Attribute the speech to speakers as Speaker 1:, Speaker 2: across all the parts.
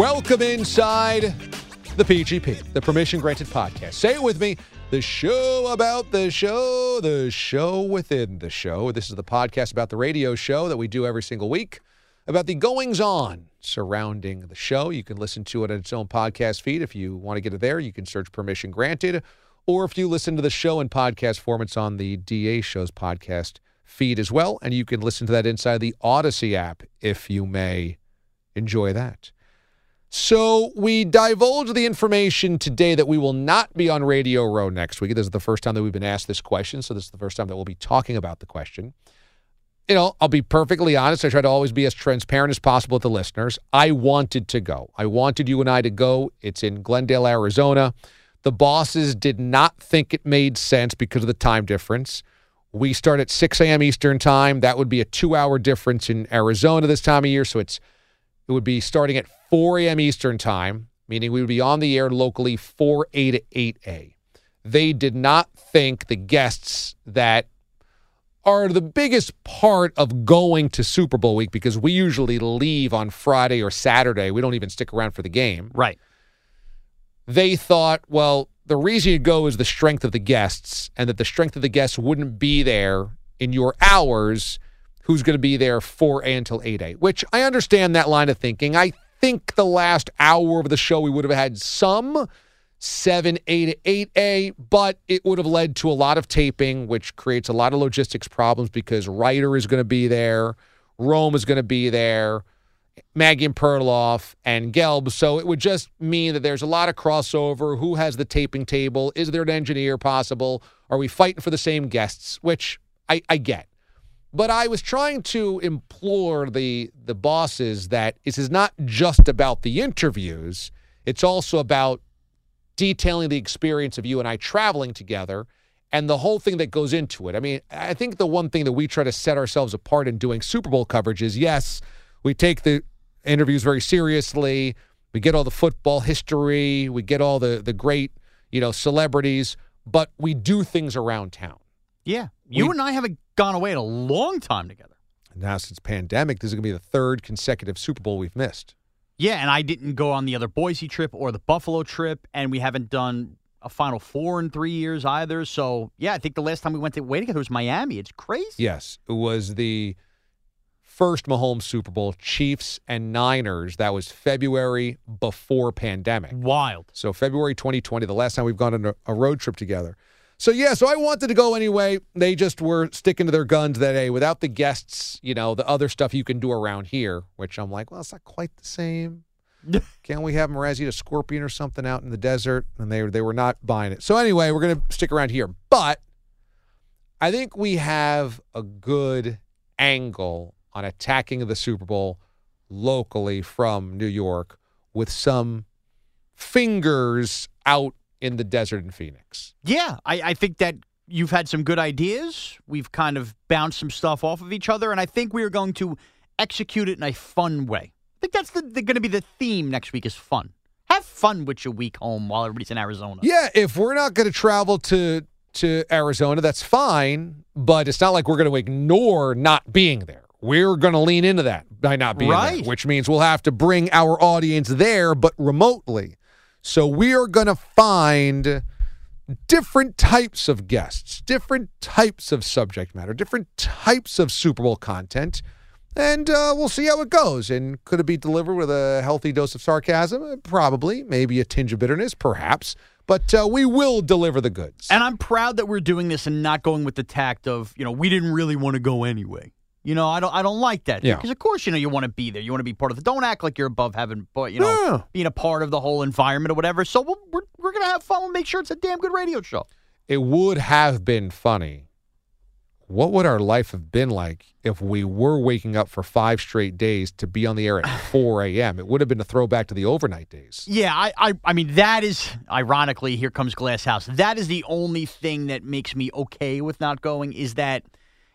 Speaker 1: Welcome inside the PGP, the Permission Granted podcast. Say it with me the show about the show, the show within the show. This is the podcast about the radio show that we do every single week about the goings on surrounding the show. You can listen to it on its own podcast feed. If you want to get it there, you can search Permission Granted. Or if you listen to the show in podcast form, it's on the DA Show's podcast feed as well. And you can listen to that inside the Audacy app if you may enjoy that. So we divulge the information today that we will not be on Radio Row next week. This is the first time that we've been asked this question, so this is the first time that we'll be talking about the question. You know, I'll be perfectly honest. I try to always be as transparent as possible with the listeners. I wanted to go. I wanted you and I to go. It's in Glendale, Arizona. The bosses did not think it made sense because of the time difference. We start at 6 a.m. Eastern time. That would be a two-hour difference in Arizona this time of year, so it's it would be starting at 4 a.m. Eastern Time, meaning we would be on the air locally 4A to 8A. They did not think the guests that are the biggest part of going to Super Bowl week because we usually leave on Friday or Saturday. We don't even stick around for the game.
Speaker 2: Right.
Speaker 1: They thought, well, the reason you go is the strength of the guests, and that the strength of the guests wouldn't be there in your hours who's going to be there 4A until 8A, which I understand that line of thinking. I think the last hour of the show we would have had some 7A to 8A, but it would have led to a lot of taping, which creates a lot of logistics problems because Ryder is going to be there, Rome is going to be there, Maggie and Perloff, and Gelb. So it would just mean that there's a lot of crossover. Who has the taping table? Is there an engineer possible? Are we fighting for the same guests? Which I, I get. But I was trying to implore the the bosses that this is not just about the interviews. It's also about detailing the experience of you and I traveling together and the whole thing that goes into it. I mean, I think the one thing that we try to set ourselves apart in doing Super Bowl coverage is yes, we take the interviews very seriously. We get all the football history, we get all the the great, you know, celebrities, but we do things around town.
Speaker 2: Yeah. You
Speaker 1: We-
Speaker 2: and I haven't gone away in a long time together.
Speaker 1: Now, since pandemic, this is going to be the third consecutive Super Bowl we've missed.
Speaker 2: Yeah, and I didn't go on the other Boise trip or the Buffalo trip, and we haven't done a Final Four in three years either. So, yeah, I think the last time we went away together was Miami. It's crazy.
Speaker 1: Yes, it was the first Mahomes Super Bowl, Chiefs and Niners. That was February before pandemic.
Speaker 2: Wild.
Speaker 1: So February 2020, the last time we've gone on a road trip together. So yeah, so I wanted to go anyway. They just were sticking to their guns that day without the guests, you know, the other stuff you can do around here, which I'm like, well, it's not quite the same. Can't we have Mrazzi a scorpion or something out in the desert? And they they were not buying it. So anyway, we're gonna stick around here. But I think we have a good angle on attacking the Super Bowl locally from New York with some fingers out in the desert in Phoenix.
Speaker 2: Yeah, I, I think that you've had some good ideas. We've kind of bounced some stuff off of each other, and I think we are going to execute it in a fun way. I think that's the, the, going to be the theme next week is fun. have fun with your week home while everybody's in Arizona.
Speaker 1: Yeah, if we're not going to travel to to Arizona, that's fine. But it's not like we're going to ignore not being there. We're going to lean into that by not being
Speaker 2: Right.
Speaker 1: there, which means we'll have to bring our audience there, but remotely. So we are going to find different types of guests, different types of subject matter, different types of Super Bowl content. And uh, we'll see how it goes. And could it be delivered with a healthy dose of sarcasm? Uh, Probably. Maybe a tinge of bitterness, perhaps. But uh, we will deliver the goods.
Speaker 2: And I'm proud that we're doing this and not going with the tact of, you know, we didn't really want to go anyway. You know, I don't I don't like that.
Speaker 1: Yeah.
Speaker 2: Because of course, you know, you want to be there. You want to be part of the don't act like you're above having but you know,
Speaker 1: Yeah.
Speaker 2: being a part of the whole environment or whatever. So we'll, we're we're gonna have fun and make sure it's a damn good radio show.
Speaker 1: it would have been funny. What would our life have been like if we were waking up for five straight days to be on the air at 4 a.m.? It would have been a throwback to the overnight days.
Speaker 2: Yeah, I, I I mean that is ironically, here comes Glass House. That is the only thing that makes me okay with not going is that,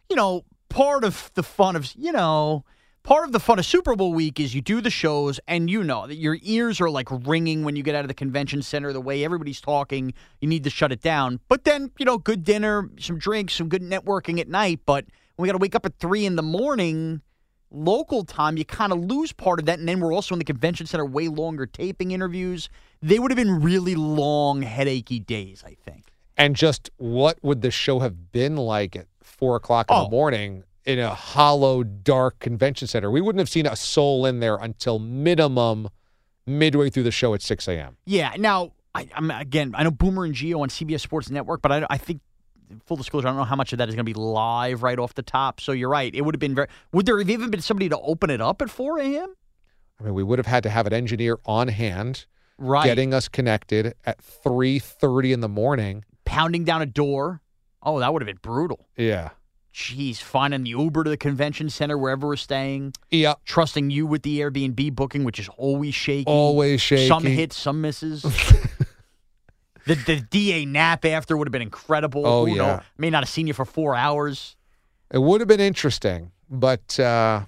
Speaker 2: you know, part of the fun of you know, part of the fun of Super Bowl week is you do the shows and you know that your ears are like ringing when you get out of the convention center, the way everybody's talking, you need to shut it down. But then, you know, good dinner, some drinks, some good networking at night, but we gotta wake up at three in the morning local time, you kind of lose part of that. And then we're also in the convention center way longer taping interviews. They would have been really long, headachy days, I think.
Speaker 1: And just what would the show have been like at four o'clock in
Speaker 2: Oh.
Speaker 1: the morning in a hollow, dark convention center? We wouldn't have seen a soul in there until minimum midway through the show at 6 a.m.
Speaker 2: Yeah. Now, I, I'm again, I know Boomer and Gio on CBS Sports Network, but I, I think. Full disclosure, I don't know how much of that is going to be live right off the top. So you're right. It would have been very. Would there have even been somebody to open it up at 4 a.m.?
Speaker 1: I mean, we would have had to have an engineer on hand
Speaker 2: Right.
Speaker 1: getting us connected at 3.30 in the morning.
Speaker 2: Pounding down a door. Oh, that would have been brutal.
Speaker 1: Yeah.
Speaker 2: Jeez, finding the Uber to the convention center wherever we're staying.
Speaker 1: Yeah.
Speaker 2: trusting you with the Airbnb booking, which is always shaky.
Speaker 1: Always shaky.
Speaker 2: Some hits, some misses. the the DA nap after would have been incredible.
Speaker 1: Oh,
Speaker 2: Who
Speaker 1: yeah.
Speaker 2: may not have seen you for four hours.
Speaker 1: It would have been interesting, but uh,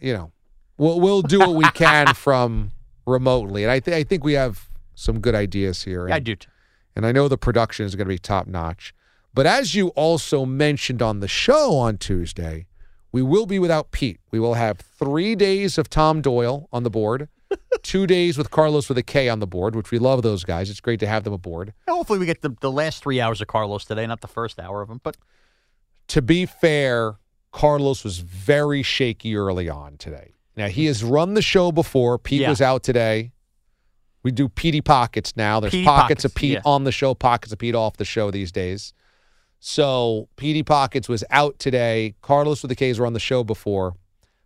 Speaker 1: you know, we'll we'll do what we can from remotely, and I think I think we have some good ideas here.
Speaker 2: Yeah, I do. too.
Speaker 1: and I know the production is going to be top notch. But as you also mentioned on the show on Tuesday, we will be without Pete. We will have three days of Tom Doyle on the board, two days with Carlos with a K on the board, which we love those guys. It's great to have them aboard.
Speaker 2: Hopefully, we get the, the last three hours of Carlos today, not the first hour of him. But
Speaker 1: to be fair, Carlos was very shaky early on today. Now he has run the show before. Pete
Speaker 2: Yeah.
Speaker 1: was out today. We do Petey pockets now. There's
Speaker 2: Petey
Speaker 1: pockets, of Pete
Speaker 2: yeah.
Speaker 1: on the show, pockets of Pete off the show these days. So Petey pockets was out today. Carlos with the K's were on the show before.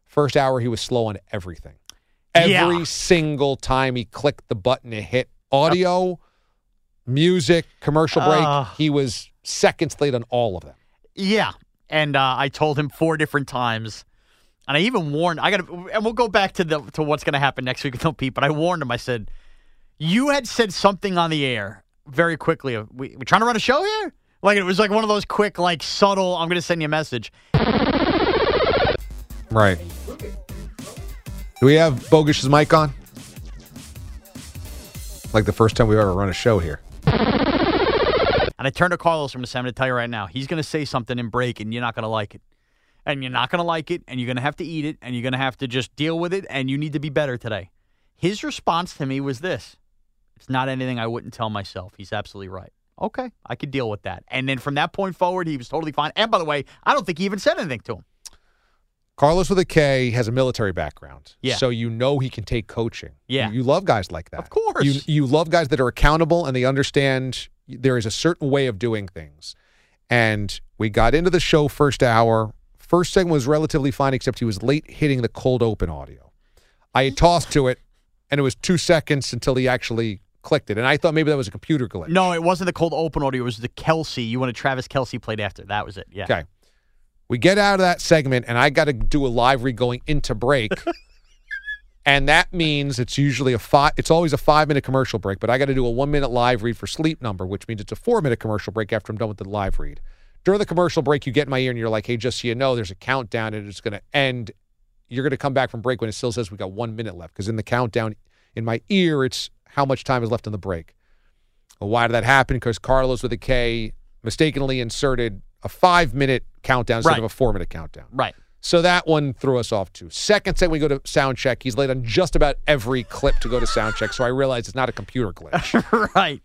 Speaker 1: First hour he was slow on everything. Every
Speaker 2: Yeah.
Speaker 1: single time he clicked the button to hit audio, music, commercial break,
Speaker 2: Ugh.
Speaker 1: he was seconds late on all of them.
Speaker 2: yeah, and uh, I told him four different times, and I even warned. I got to, and we'll go back to the to what's going to happen next week with no Pete. But I warned him. I said, "You had said something on the air very quickly. We we trying to run a show here." Like it was like one of those quick, like subtle. I'm going to send you a message.
Speaker 1: Right. Do we have Bogusch's mic on? Like the first time we've ever run a show here.
Speaker 2: And I turned to Carlos. To I'm going to tell you right now. He's going to say something in break, and you're not going to like it. And you're not going to like it, and you're going to have to eat it, and you're going to have to just deal with it, and you need to be better today. His response to me was this It's not anything I wouldn't tell myself. He's absolutely right. Okay, I could deal with that. And then from that point forward, he was totally fine. And by the way, I don't think he even said anything to him.
Speaker 1: Carlos with a K has a military background.
Speaker 2: Yeah.
Speaker 1: So you know he can take coaching.
Speaker 2: Yeah.
Speaker 1: You, you love guys like that.
Speaker 2: Of course.
Speaker 1: You you love guys that are accountable and they understand there is a certain way of doing things. And we got into the show first hour. First segment was relatively fine, except he was late hitting the cold open audio. I had tossed to it, and it was two seconds until he actually clicked it. And I thought maybe that was a computer glitch.
Speaker 2: No, it wasn't the cold open audio. It was the Kelce. You wanted Travis Kelce played after. That was it. Yeah.
Speaker 1: Okay. We get out of that segment, and I got to do a live read going into break. and that means it's usually a five, it's always a five minute commercial break, but I got to do a one minute live read for sleep number, which means it's a four minute commercial break after I'm done with the live read. During the commercial break, you get in my ear and you're like, hey, just so you know, there's a countdown and it's going to end. You're going to come back from break when it still says we got one minute left because in the countdown in my ear, it's how much time is left in the break. Well, why did that happen? Because Carlos with a K mistakenly inserted a five minute countdown instead
Speaker 2: Right.
Speaker 1: of a four minute countdown.
Speaker 2: Right.
Speaker 1: So that one threw us off too. Second set we go to sound check. He's late on just about every clip to go to sound check. So I realized it's not a computer glitch.
Speaker 2: right.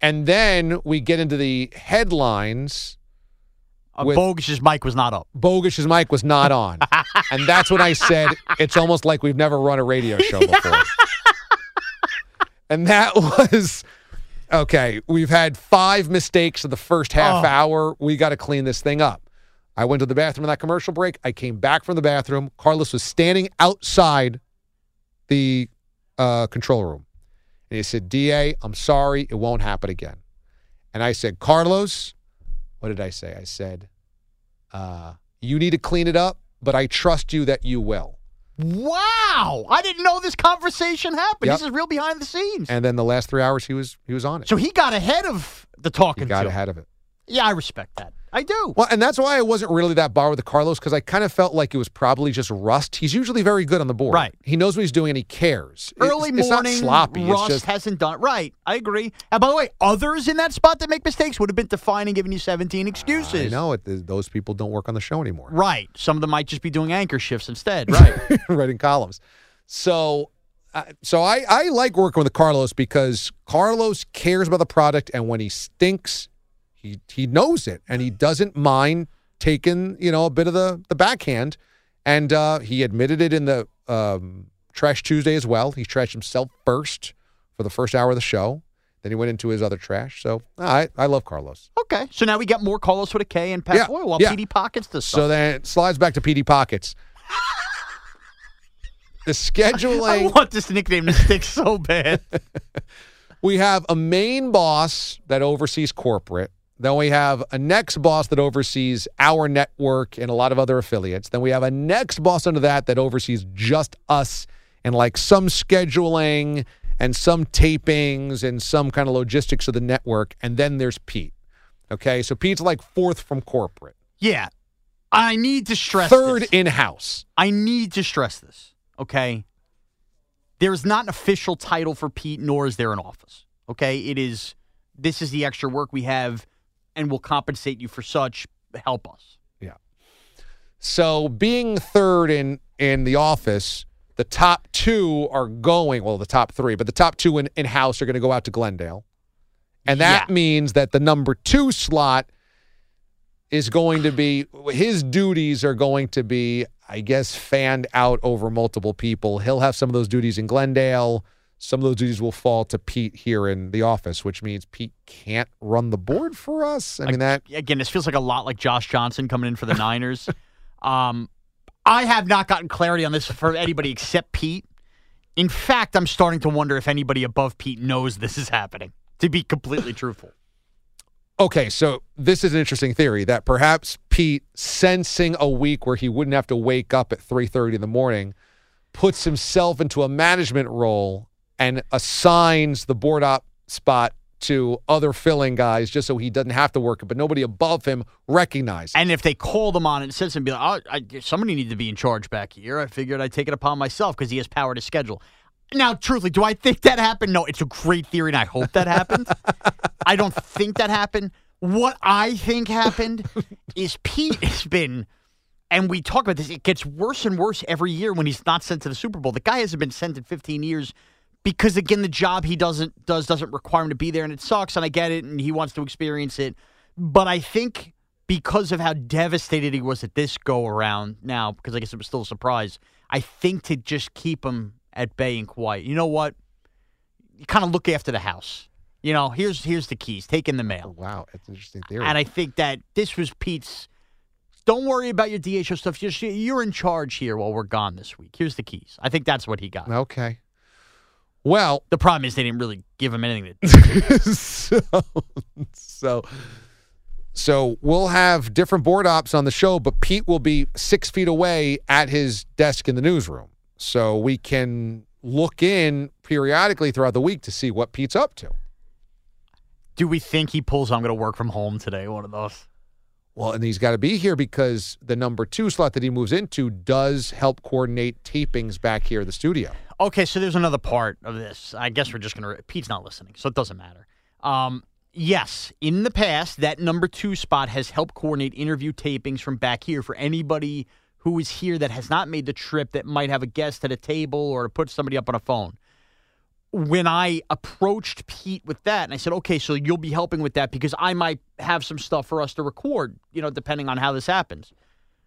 Speaker 1: and then we get into the headlines.
Speaker 2: Uh,
Speaker 1: With-
Speaker 2: Bogues's mic was not up.
Speaker 1: Bogues's mic was not on. and that's when I said it's almost like we've never run a radio show before. And that was okay. We've had five mistakes in the first half
Speaker 2: Oh.
Speaker 1: hour. We got to clean this thing up. I went to the bathroom in that commercial break. I came back from the bathroom. Carlos was standing outside the uh, control room. And he said, DA, I'm sorry. It won't happen again. And I said, Carlos, what did I say? I said, uh, you need to clean it up, but I trust you that you will.
Speaker 2: Wow. I didn't know this conversation happened.
Speaker 1: Yep.
Speaker 2: This is real behind the scenes.
Speaker 1: And then the last three hours, he was he was on it.
Speaker 2: so he got ahead of the talking
Speaker 1: he got ahead of it.
Speaker 2: Yeah, I respect that. I do.
Speaker 1: Well, and that's why I wasn't really that bothered with Carlos because I kind of felt like it was probably just rust. He's usually very good on the board.
Speaker 2: Right.
Speaker 1: He knows what he's doing and he cares. It's-
Speaker 2: Early
Speaker 1: it's,
Speaker 2: morning,
Speaker 1: not sloppy.
Speaker 2: Rust
Speaker 1: it's just
Speaker 2: hasn't done right. I agree. And by the way, others in that spot that make mistakes would have been defining, giving you 17 excuses.
Speaker 1: I know it. Those people don't work on the show anymore.
Speaker 2: Right. Some of them might just be doing anchor shifts instead. Right.
Speaker 1: writing columns. So, uh, so I, I like working with Carlos because Carlos cares about the product, and when he stinks, he he knows it, and he doesn't mind taking you know a bit of the the backhand, and uh, he admitted it in the um, Trash Tuesday as well. He trashed himself first for the first hour of the show. Then he went into his other trash. So I I love Carlos.
Speaker 2: okay. So now we got more Carlos with a K and Pat
Speaker 1: Yeah,
Speaker 2: Boyle while
Speaker 1: yeah.
Speaker 2: Petey pockets this
Speaker 1: So then it slides back to Petey Pockets. The scheduling.
Speaker 2: I want this nickname to stick so bad.
Speaker 1: we have a main boss that oversees corporate. Then we have a next boss that oversees our network and a lot of other affiliates. Then we have a next boss under that that oversees just us and like some scheduling and some tapings and some kind of logistics of the network. And then there's Pete. Okay, so Pete's like fourth from corporate,
Speaker 2: yeah. I need to stress
Speaker 1: third in house.
Speaker 2: I need to stress this, okay? There is not an official title for Pete, nor is there an office, okay? It is, this is the extra work we have, and we'll compensate you for such. Help us. Yeah.
Speaker 1: So being third in in the office, the top two are going. Well, the top three, but the top two in in house are going to go out to Glendale, and that
Speaker 2: Yeah.
Speaker 1: means that the number two slot is going to be his duties are going to be, I guess, fanned out over multiple people. He'll have some of those duties in Glendale. Some of those duties will fall to Pete here in the office, which means Pete can't run the board for us. I mean that
Speaker 2: Again, this feels like a lot like Josh Johnson coming in for the Niners. um, I have not gotten clarity on this for anybody except Pete. In fact, I'm starting to wonder if anybody above Pete knows this is happening, to be completely truthful.
Speaker 1: Okay, so this is an interesting theory that perhaps Pete, sensing a week where he wouldn't have to wake up at three thirty in the morning, puts himself into a management role and assigns the board op spot to other filling guys just so he doesn't have to work it, but nobody above him recognizes.
Speaker 2: And if they call him on it and said something, be like, oh, I, somebody needs to be in charge back here. I figured I'd take it upon myself because he has power to schedule. Now, truthfully, do I think that happened? No, it's a great theory, and I hope that happened. I don't think that happened. What I think happened is Pete has been, and we talk about this, it gets worse and worse every year when he's not sent to the Super Bowl. The guy hasn't been sent in 15 years because, again, the job he doesn't does doesn't require him to be there, and it sucks, and I get it, and he wants to experience it. But I think because of how devastated he was at this go around now, because I guess it was still a surprise, I think to just keep him at bay and quiet. You know what? You kind of look after the house. You know, here's here's the keys. Take in the mail.
Speaker 1: Oh, wow, it's an interesting theory.
Speaker 2: And I think that this was Pete's. Don't worry about your DHO stuff. Just you're in charge here while we're gone this week. Here's the keys. I think that's what he got.
Speaker 1: okay. Well,
Speaker 2: The problem is they didn't really give him anything to
Speaker 1: so, so so we'll have different board ops on the show, but Pete will be six feet away at his desk in the newsroom, so we can look in periodically throughout the week to see what Pete's up to.
Speaker 2: Do we think he pulls? I'm going to work from home today. One of those.
Speaker 1: Well, and he's got to be here because the number two slot that he moves into does help coordinate tapings back here at the studio.
Speaker 2: Okay, so there's another part of this. I guess we're just gonna. Pete's not listening, so it doesn't matter. Um, yes, in the past, that number two spot has helped coordinate interview tapings from back here for anybody who is here that has not made the trip that might have a guest at a table or to put somebody up on a phone. When I approached Pete with that, and I said, "Okay, so you'll be helping with that because I might have some stuff for us to record, you know, depending on how this happens."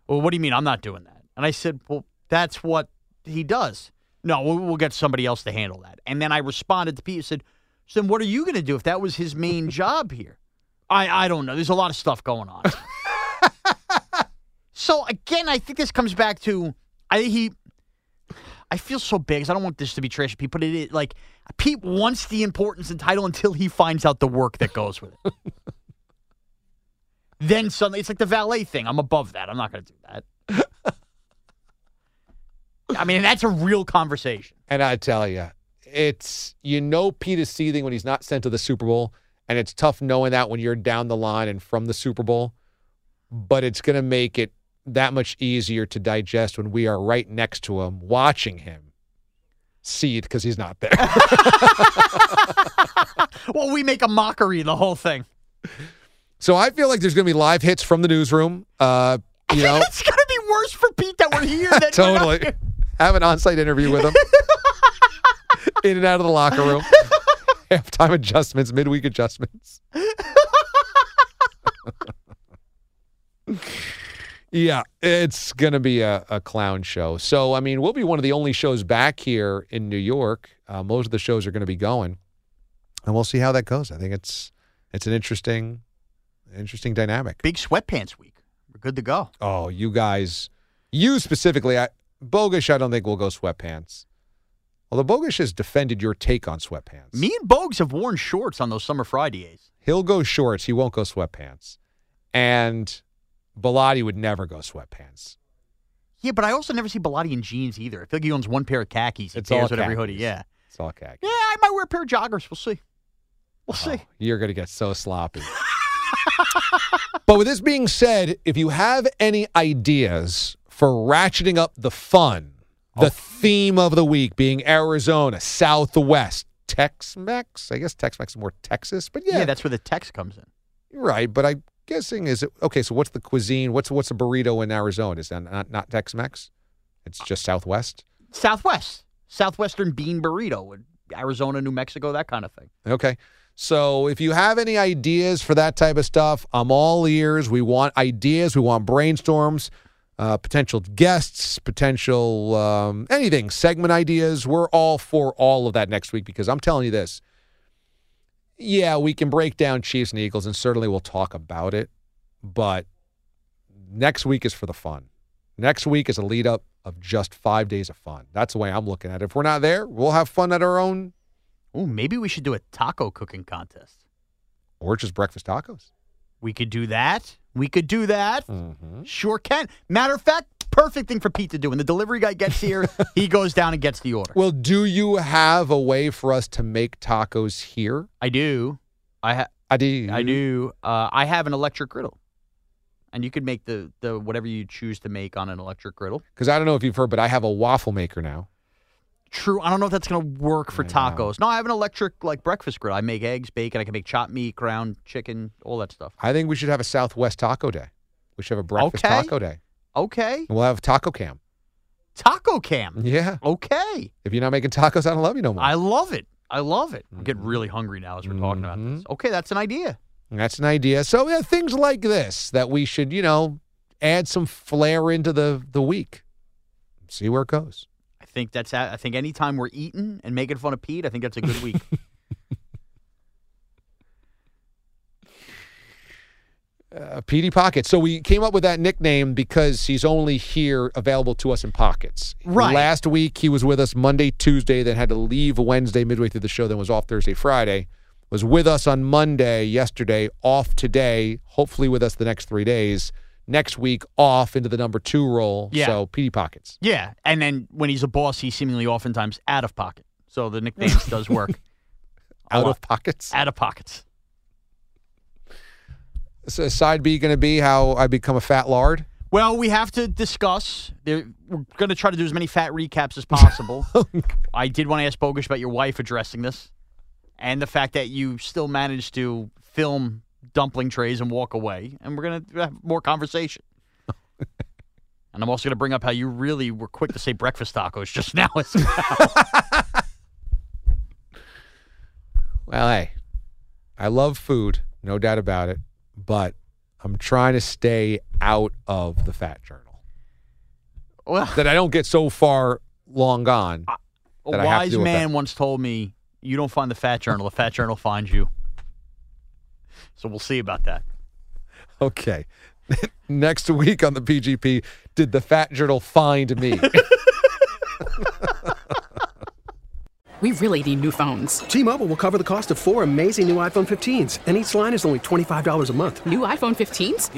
Speaker 2: Well, what do you mean I'm not doing that? And I said, "Well, that's what he does." No, we'll, we'll get somebody else to handle that. And then I responded to Pete and said, so then what are you going to do if that was his main job here? I, I don't know. There's a lot of stuff going on. so again, I think this comes back to I he. I feel so big because I don't want this to be trash, Pete, but it is like Pete wants the importance and title until he finds out the work that goes with it. then suddenly it's like the valet thing. I'm above that. I'm not going to do that. I mean, that's a real conversation.
Speaker 1: And I tell you, it's you know Pete is seething when he's not sent to the Super Bowl, and it's tough knowing that when you're down the line and from the Super Bowl. But it's going to make it that much easier to digest when we are right next to him, watching him seethe because he's not there.
Speaker 2: well, we make a mockery of the whole thing.
Speaker 1: So I feel like there's going to be live hits from the newsroom. Uh, you know,
Speaker 2: it's going to be worse for Pete that we're here. Than
Speaker 1: totally.
Speaker 2: We're
Speaker 1: Have an on-site interview with him. In and out of the locker room. Halftime adjustments, midweek adjustments. yeah, it's going to be a, a, clown show. So, I mean, we'll be one of the only shows back here in New York. Uh, most of the shows are going to be going, and we'll see how that goes. I think it's it's an interesting, interesting dynamic.
Speaker 2: Big sweatpants week. We're good to go.
Speaker 1: Oh, you guys, you specifically, I, Bogusch, I don't think will go sweatpants. Although Bogusch has defended your take on sweatpants.
Speaker 2: Me and Bogues have worn shorts on those summer Fridays.
Speaker 1: He'll go shorts. He won't go sweatpants. And Bellotti would never go sweatpants.
Speaker 2: Yeah, but I also never see Bellotti in jeans either. I feel like he owns one pair of khakis. He
Speaker 1: it's
Speaker 2: pairs
Speaker 1: all
Speaker 2: with every
Speaker 1: khakis.
Speaker 2: hoodie. Yeah.
Speaker 1: It's all khakis.
Speaker 2: Yeah, I might wear a pair of joggers. We'll see. We'll
Speaker 1: Oh,
Speaker 2: see.
Speaker 1: you're going to get so sloppy. but with this being said, if you have any ideas for ratcheting up the fun, the oh. theme of the week being Arizona, Southwest, Tex Mex. I guess Tex Mex is more Texas, but yeah,
Speaker 2: Yeah. that's where the text comes in.
Speaker 1: right. But I'm guessing is it okay? So what's the cuisine? What's what's a burrito in Arizona? Is that not, not Tex Mex? It's just Southwest.
Speaker 2: Southwest. Southwestern bean burrito Arizona, New Mexico, that kind of thing.
Speaker 1: Okay. So if you have any ideas for that type of stuff, I'm all ears. We want ideas. We want brainstorms, uh, potential guests, potential um, anything, segment ideas. We're all for all of that next week because I'm telling you this. Yeah, we can break down Chiefs and Eagles, and certainly we'll talk about it. But next week is for the fun. Next week is a lead up of just five days of fun. That's the way I'm looking at it. If we're not there, we'll have fun at our own
Speaker 2: Oh, maybe we should do a taco cooking contest.
Speaker 1: or just breakfast tacos.
Speaker 2: We could do that. We could do that.
Speaker 1: Mm-hmm.
Speaker 2: Sure can. Matter of fact, perfect thing for Pete to do. When the delivery guy gets here, he goes down and gets the order.
Speaker 1: Well, do you have a way for us to make tacos here?
Speaker 2: I do. I ha-
Speaker 1: I do.
Speaker 2: I do. Uh, I have an electric griddle, and you could make the the whatever you choose to make on an electric griddle.
Speaker 1: Because I don't know if you've heard, but I have a waffle maker now.
Speaker 2: True. I don't know if that's going to work for
Speaker 1: I know.
Speaker 2: tacos. No, I have an electric like breakfast grill. I make eggs, bacon. I can make chopped meat, ground chicken, all that stuff.
Speaker 1: I think we should have a Southwest Taco Day. We should have a breakfast
Speaker 2: Okay.
Speaker 1: taco day.
Speaker 2: Okay.
Speaker 1: And we'll have taco cam.
Speaker 2: Taco cam.
Speaker 1: Yeah.
Speaker 2: Okay.
Speaker 1: If you're not making tacos, I don't love you no more.
Speaker 2: I love it. I love it. I'm getting
Speaker 1: Mm-hmm.
Speaker 2: really hungry now as we're talking about this. Okay, that's an idea.
Speaker 1: That's an idea. So yeah, things like this that we should, you know, add some flair into the the week. See where it goes.
Speaker 2: I think that's. I think anytime we're eating and making fun of Pete, I think that's a good week.
Speaker 1: Uh, Petey Pockets. So we came up with that nickname because he's only here available to us in pockets.
Speaker 2: Right.
Speaker 1: Last week he was with us Monday, Tuesday, then had to leave Wednesday midway through the show, then was off Thursday, Friday. Was with us on Monday, yesterday, off today, hopefully with us the next three days. Next week, off into the number two role.
Speaker 2: Yeah.
Speaker 1: So Petey Pockets.
Speaker 2: yeah, and then when he's a boss, he's seemingly oftentimes out of pocket. So the nicknames does work.
Speaker 1: Out of pockets.
Speaker 2: out of pockets.
Speaker 1: So uh, side B going to be how I become a fat lard.
Speaker 2: Well, we have to discuss. We're going to try to do as many fat recaps as possible. Oh, I did want to ask Bogues about your wife addressing this and the fact that you still managed to film dumpling trays and walk away. And we're going to have more conversation. and I'm also going to bring up how you really were quick to say breakfast tacos just now. as well.
Speaker 1: Well, hey, I love food, no doubt about it, but I'm trying to stay out of the fat journal.
Speaker 2: well,
Speaker 1: That I don't get so far long gone.
Speaker 2: a
Speaker 1: that I have to
Speaker 2: wise man once told me, "You don't find the fat journal; the fat journal finds you." So we'll see about that.
Speaker 1: Okay. Next week on the PGP, did the fat journal find me?
Speaker 3: We really need new phones.
Speaker 4: T-Mobile will cover the cost of four amazing new iPhone 15s, and each line is only $25 a month.
Speaker 3: New iPhone 15s?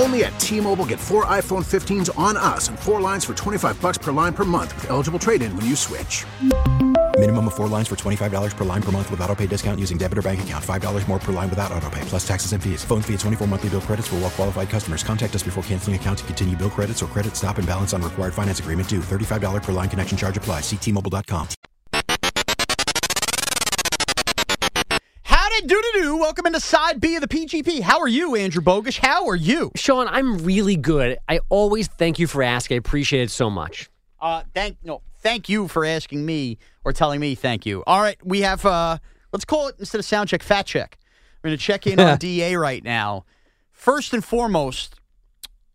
Speaker 5: Only at T-Mobile get four iPhone 15s on us and four lines for 25 bucks per line per month with eligible trade-in when you switch.
Speaker 6: Minimum of four lines for $25 per line per month with auto pay discount using debit or bank account. $5 more per line without auto pay, plus taxes and fees. Phone fee at 24 monthly bill credits for all well qualified customers. Contact us before canceling account to continue bill credits or credit stop and balance on required finance agreement due. $35 per line connection charge apply. Ctmobile.com.
Speaker 2: Howdy do do do. Welcome into side B of the PGP. How are you, Andrew Bogusch? How are you?
Speaker 7: Sean, I'm really good. I always thank you for asking. I appreciate it so much.
Speaker 2: Uh, thank no, thank you for asking me or telling me thank you. All right, we have uh, let's call it instead of sound check, fat check. We're gonna check in on Da right now. First and foremost,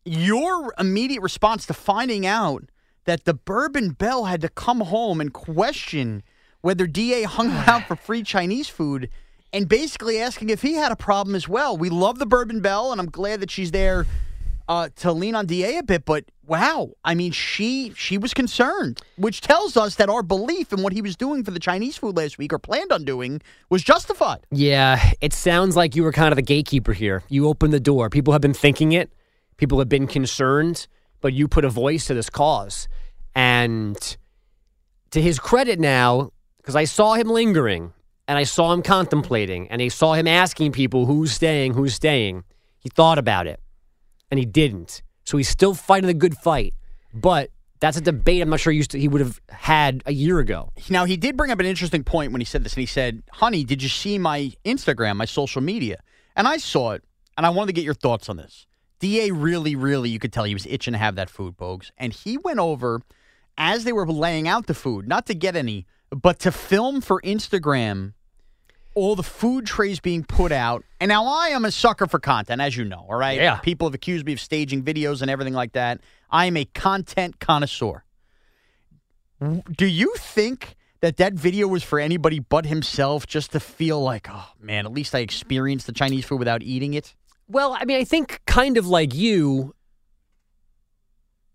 Speaker 2: your immediate response to finding out that the Bourbon Bell had to come home and question whether Da hung out for free Chinese food and basically asking if he had a problem as well. We love the Bourbon Bell, and I'm glad that she's there uh, to lean on Da a bit. But wow, I mean, she she was concerned, which tells us that our belief in what he was doing for the Chinese food last week or planned on doing was justified.
Speaker 7: Yeah, it sounds like you were kind of the gatekeeper here. You opened the door. People have been thinking it, people have been concerned, but you put a voice to this cause. And to his credit now, because I saw him lingering and I saw him contemplating and I saw him asking people who's staying, who's staying, he thought about it and he didn't. So he's still fighting the good fight. But that's a debate I'm not sure he, used to, he would have had a year ago.
Speaker 2: Now he did bring up an interesting point when he said this, and he said, "Honey, did you see my Instagram, my social media?" And I saw it, and I wanted to get your thoughts on this. Da really, really, you could tell he was itching to have that food, Bogues, and he went over as they were laying out the food, not to get any, but to film for Instagram all the food trays being put out. And now I am a sucker for content, as you know, all right?
Speaker 7: Yeah.
Speaker 2: People have accused me of staging videos and everything like that. I am a content connoisseur. Do you think that that video was for anybody but himself just to feel like, oh man, at least I experienced the Chinese food without eating it?
Speaker 7: Well, I mean, I think kind of like you,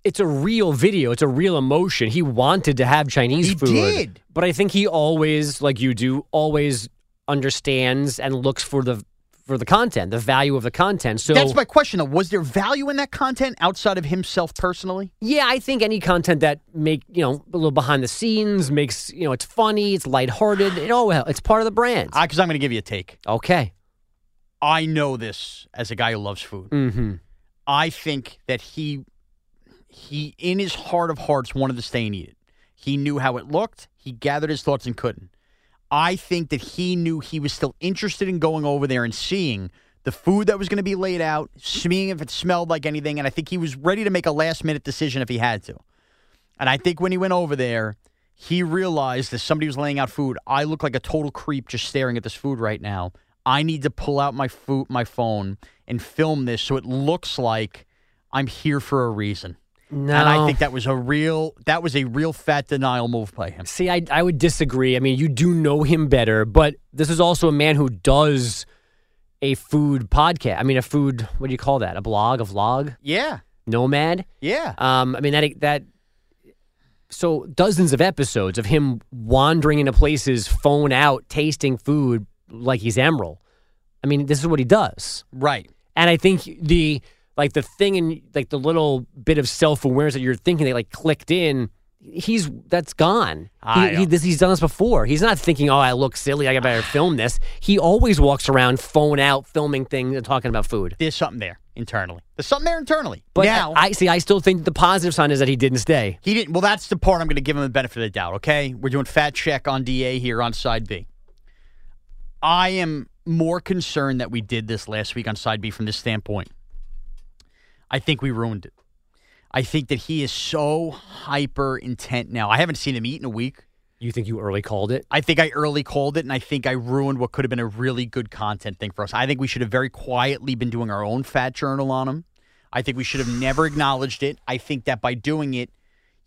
Speaker 7: it's a real video. It's a real emotion. He wanted to have Chinese
Speaker 2: He
Speaker 7: food.
Speaker 2: did.
Speaker 7: But I think he always, like you do, always understands and looks for the for the content, the value of the content. So
Speaker 2: That's my question though. Was there value in that content outside of himself personally?
Speaker 7: yeah, I think any content that make you know a little behind the scenes makes you know it's funny, it's lighthearted. It all well, it's part of the brand.
Speaker 2: Because I'm going to give you a take.
Speaker 7: okay.
Speaker 2: I know this as a guy who loves food.
Speaker 7: Mm-hmm.
Speaker 2: I think that he he in his heart of hearts wanted to stay and eat it. He knew how it looked. He gathered his thoughts and couldn't. I think that he knew he was still interested in going over there and seeing the food that was going to be laid out, seeing if it smelled like anything, and I think he was ready to make a last minute decision if he had to. And I think when he went over there, he realized that somebody was laying out food. I look like a total creep just staring at this food right now. I need to pull out my food, my phone, and film this so it looks like I'm here for a reason.
Speaker 7: No,
Speaker 2: And I think that was a real that was a real fat denial move by him.
Speaker 7: See, I, I would disagree. I mean, you do know him better, but this is also a man who does a food podcast. I mean, a food, what do you call that? A blog, a vlog?
Speaker 2: Yeah.
Speaker 7: Nomad?
Speaker 2: Yeah.
Speaker 7: Um, I mean, that, that, so dozens of episodes of him wandering into places, phone out, tasting food like he's Emeril. I mean, this is what he does.
Speaker 2: Right.
Speaker 7: And I think the, like the thing in like the little bit of self awareness that you're thinking that like clicked in, he's that's gone.
Speaker 2: I
Speaker 7: He, he, this, he's done this before. He's not thinking, oh, I look silly. I gotta better film this. He always walks around, phone out, filming things and talking about food.
Speaker 2: There's something there. internally. There's something there internally.
Speaker 7: But
Speaker 2: now
Speaker 7: I see. I still think the positive sign is that he didn't stay.
Speaker 2: he didn't. Well, that's the part I'm going to give him the benefit of the doubt. Okay, we're doing fat check on Da here on side B. I am more concerned that we did this last week on side B from this standpoint. I think we ruined it. I think that he is so hyper intent now. I haven't seen him eat in a week.
Speaker 7: You think you early called it?
Speaker 2: I think I early called it, and I think I ruined what could have been a really good content thing for us. I think we should have very quietly been doing our own fat journal on him. I think we should have never acknowledged it. I think that by doing it,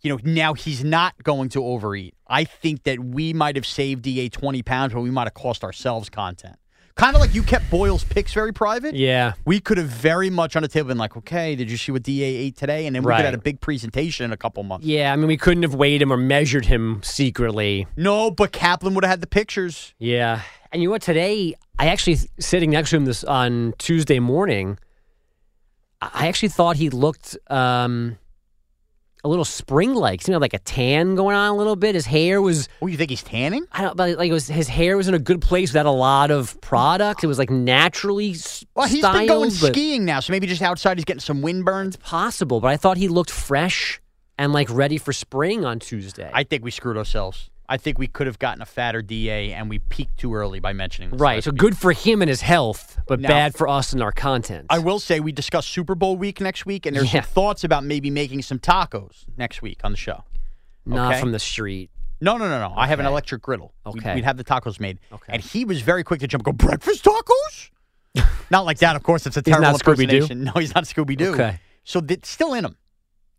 Speaker 2: you know, now he's not going to overeat. I think that we might have saved DA 20 pounds, but we might have cost ourselves content. Kind of like you kept Boyle's picks very private.
Speaker 7: Yeah.
Speaker 2: We could have very much on the table been like, okay, did you see what DA ate today? And then we
Speaker 7: Right.
Speaker 2: could have had a big presentation in a couple months.
Speaker 7: Yeah. I mean, we couldn't have weighed him or measured him secretly.
Speaker 2: No, but Kaplan would have had the pictures.
Speaker 7: Yeah. And you know what? Today, I actually sitting next to him this on Tuesday morning. I actually thought he looked um, a little spring-like. Seemed like a tan going on a little bit. His hair was.
Speaker 2: Oh, you think he's tanning?
Speaker 7: I don't. But like it was, his hair was in a good place without a lot of product. It was like naturally
Speaker 2: Well, he's
Speaker 7: styled.
Speaker 2: been going skiing now, so maybe just outside he's getting some wind burns.
Speaker 7: possible, but I thought he looked fresh and like ready for spring on Tuesday.
Speaker 2: I think we screwed ourselves. I think we could have gotten a fatter DA, and we peaked too early by mentioning this.
Speaker 7: right. So good for him and his health, but
Speaker 2: Now-
Speaker 7: bad for us and our content.
Speaker 2: I will say we discussed Super Bowl week next week, and there's
Speaker 7: Yeah.
Speaker 2: some thoughts about maybe making some tacos next week on the show.
Speaker 7: Not
Speaker 2: okay.
Speaker 7: from the street.
Speaker 2: No, no, no, no. I have an electric griddle.
Speaker 7: Okay.
Speaker 2: We'd, have the tacos made.
Speaker 7: Okay.
Speaker 2: And he was very quick to jump and go, breakfast tacos? not like that, of course. It's a terrible impersonation. No, he's not Scooby Doo.
Speaker 7: Okay.
Speaker 2: So it's still in him.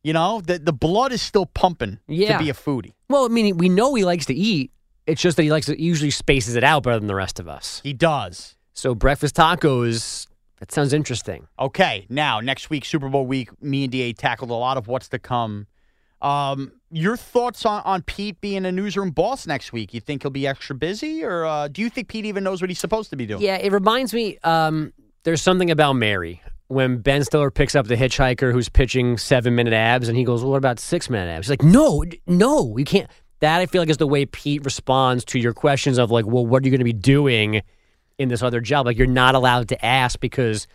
Speaker 2: You know, the, the blood is still pumping
Speaker 7: Yeah.
Speaker 2: to be a foodie.
Speaker 7: Well, I mean, we know he likes to eat. It's just that he likes to usually spaces it out better than the rest of us.
Speaker 2: He does.
Speaker 7: So breakfast tacos. That sounds interesting.
Speaker 2: Okay, now next week, Super Bowl week, me and Da tackled a lot of what's to come. Um, your thoughts on, on Pete being a newsroom boss next week? You think he'll be extra busy, or uh, do you think Pete even knows what he's supposed to be doing?
Speaker 7: Yeah, it reminds me. Um, there's something about Mary when Ben Stiller picks up the hitchhiker who's pitching seven minute abs, and he goes, well, "What about six minute abs?" He's like, "No, no, you can't." That I feel like is the way Pete responds to your questions of like, "Well, what are you going to be doing in this other job?" Like you're not allowed to ask because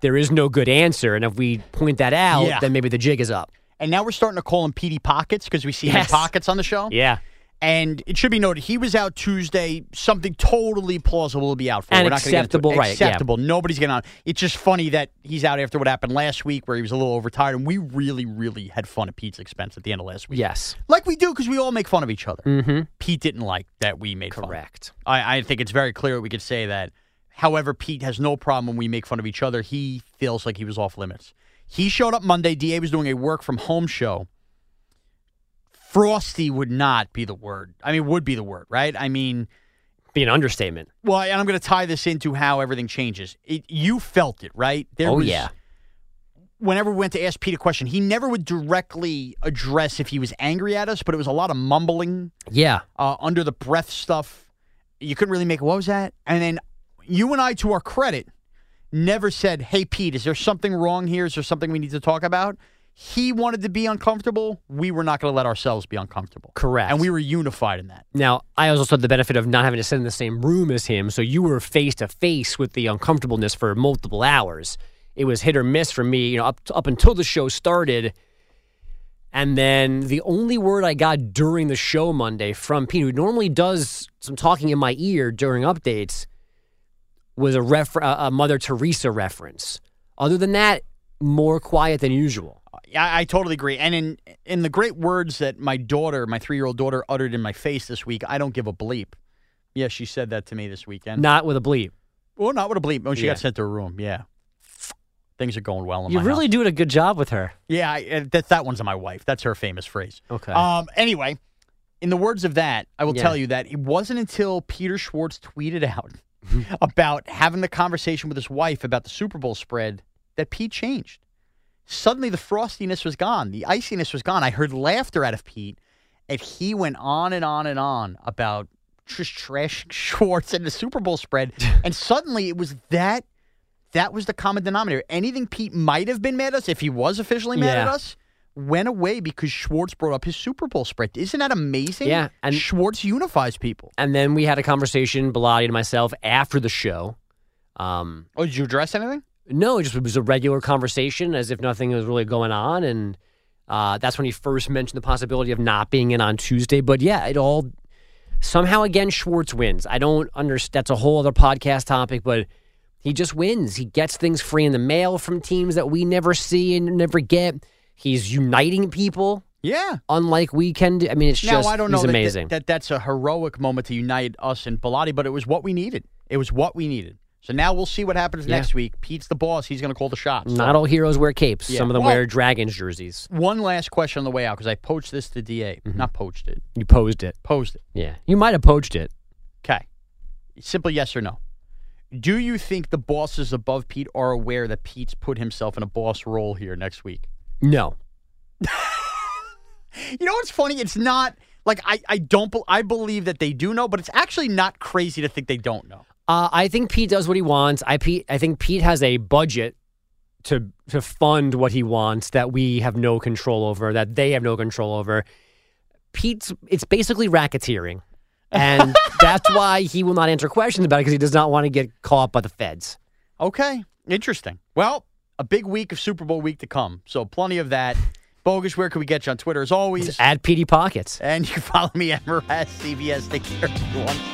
Speaker 7: there is no good answer, and if we point that out,
Speaker 2: Yeah.
Speaker 7: then maybe the jig is up.
Speaker 2: And now we're starting to call him Petey Pockets because we see him
Speaker 7: Yes.
Speaker 2: in pockets on the show.
Speaker 7: Yeah,
Speaker 2: And it should be noted, he was out Tuesday, something totally plausible to be out for.
Speaker 7: And
Speaker 2: We're not gonna get into it.
Speaker 7: acceptable, yeah.
Speaker 2: Nobody's getting on. It's just funny that he's out after what happened last week where he was a little overtired. And we really, really had fun at Pete's expense at the end of last week.
Speaker 7: yes,
Speaker 2: Like we do because we all make fun of each other.
Speaker 7: mm-hmm.
Speaker 2: Pete didn't like that we made fun.
Speaker 7: correct.
Speaker 2: I, I think it's very clear we could say that. However, Pete has no problem when we make fun of each other. He feels like he was off limits. He showed up Monday. Da was doing a work from home show. Frosty would not be the word. I mean, would be the word, right? I mean,
Speaker 7: Be an understatement.
Speaker 2: well, and I'm going to tie this into how everything changes. It, you felt it, right? There
Speaker 7: oh
Speaker 2: was-
Speaker 7: yeah.
Speaker 2: Whenever we went to ask Pete a question, he never would directly address if he was angry at us, but it was a lot of mumbling
Speaker 7: Yeah.
Speaker 2: uh, under the breath stuff. You couldn't really make what was that? And then you and I, to our credit, never said, "Hey Pete, is there something wrong here? Is there something we need to talk about?" He wanted to be uncomfortable. We were not going to let ourselves be uncomfortable.
Speaker 7: Correct.
Speaker 2: And we were unified in that.
Speaker 7: Now, I also had the benefit of not having to sit in the same room as him, so you were face to face with the uncomfortableness for multiple hours. It was hit or miss for me, you know, up up until the show started. And then the only word I got during the show Monday from Pete, who normally does some talking in my ear during updates, was a refer- a a Mother Teresa reference. Other than that, more quiet than usual.
Speaker 2: I, I totally agree. And in in the great words that my daughter, my three year old daughter, uttered in my face this week, I don't give a bleep. Yeah, she said that to me this weekend.
Speaker 7: Not with a bleep.
Speaker 2: Well, not with a bleep. When she
Speaker 7: Yeah.
Speaker 2: got sent to her room. Yeah. Things are going well my
Speaker 7: really
Speaker 2: house.
Speaker 7: doing a good job with her.
Speaker 2: Yeah, I, uh, that that one's my wife. That's her famous phrase.
Speaker 7: Okay.
Speaker 2: Um. Anyway, in the words of that, I will
Speaker 7: Yeah.
Speaker 2: tell you that it wasn't until Peter Schwartz tweeted out about having the conversation with his wife about the Super Bowl spread that Pete changed. Suddenly, the frostiness was gone. The iciness was gone. I heard laughter out of Pete, and he went on and on and on about just trash Schwartz and the Super Bowl spread. and suddenly, it was that. That was the common denominator. Anything Pete might have been mad at us, if he was officially mad at us, went away because Schwartz brought up his Super Bowl spread. Isn't that amazing?
Speaker 7: Yeah, and-
Speaker 2: Schwartz unifies people.
Speaker 7: And then we had a conversation, Bilotti and myself, after the show. Um,
Speaker 2: Oh, did you address anything?
Speaker 7: No, it just was a regular conversation as if nothing was really going on. And uh, that's when he first mentioned the possibility of not being in on Tuesday. But yeah, it all somehow again Schwartz wins. I don't understand. That's a whole other podcast topic, but he just wins. He gets things free in the mail from teams that we never see and never get. He's uniting people.
Speaker 2: Yeah.
Speaker 7: Unlike we can do. I mean, it's
Speaker 2: now,
Speaker 7: just
Speaker 2: I don't know that-
Speaker 7: amazing.
Speaker 2: That, that that's a heroic moment to unite us and Bilotti, but it was what we needed. It was what we needed. So now we'll see what happens
Speaker 7: Yeah.
Speaker 2: next week. Pete's the boss. He's going to call the shots. So-
Speaker 7: Not all heroes wear capes.
Speaker 2: Yeah.
Speaker 7: Some of them
Speaker 2: Well-
Speaker 7: wear Dragons jerseys.
Speaker 2: One last question on the way out because I poached this to DA.
Speaker 7: Mm-hmm.
Speaker 2: Not poached it.
Speaker 7: You posed it.
Speaker 2: Posed it.
Speaker 7: Yeah. You might have poached it.
Speaker 2: Okay. Simple yes or no. Do you think the bosses above Pete are aware that Pete's put himself in a boss role here next week?
Speaker 7: No.
Speaker 2: You know what's funny? It's not like I, I don't I believe that they do know, but it's actually not crazy to think they don't know.
Speaker 7: Uh, I think Pete does what he wants. I Pete, I think Pete has a budget to to fund what he wants that we have no control over, that they have no control over. Pete's it's basically racketeering, and that's why he will not answer questions about it because he does not want to get caught by the feds.
Speaker 2: Okay. Interesting. Well, a big week of Super Bowl week to come. So plenty of that. Bogues, where can we get you on Twitter as always?
Speaker 7: Add Petey Pockets.
Speaker 2: And you can follow me at Mraz CBS. Take care, everyone.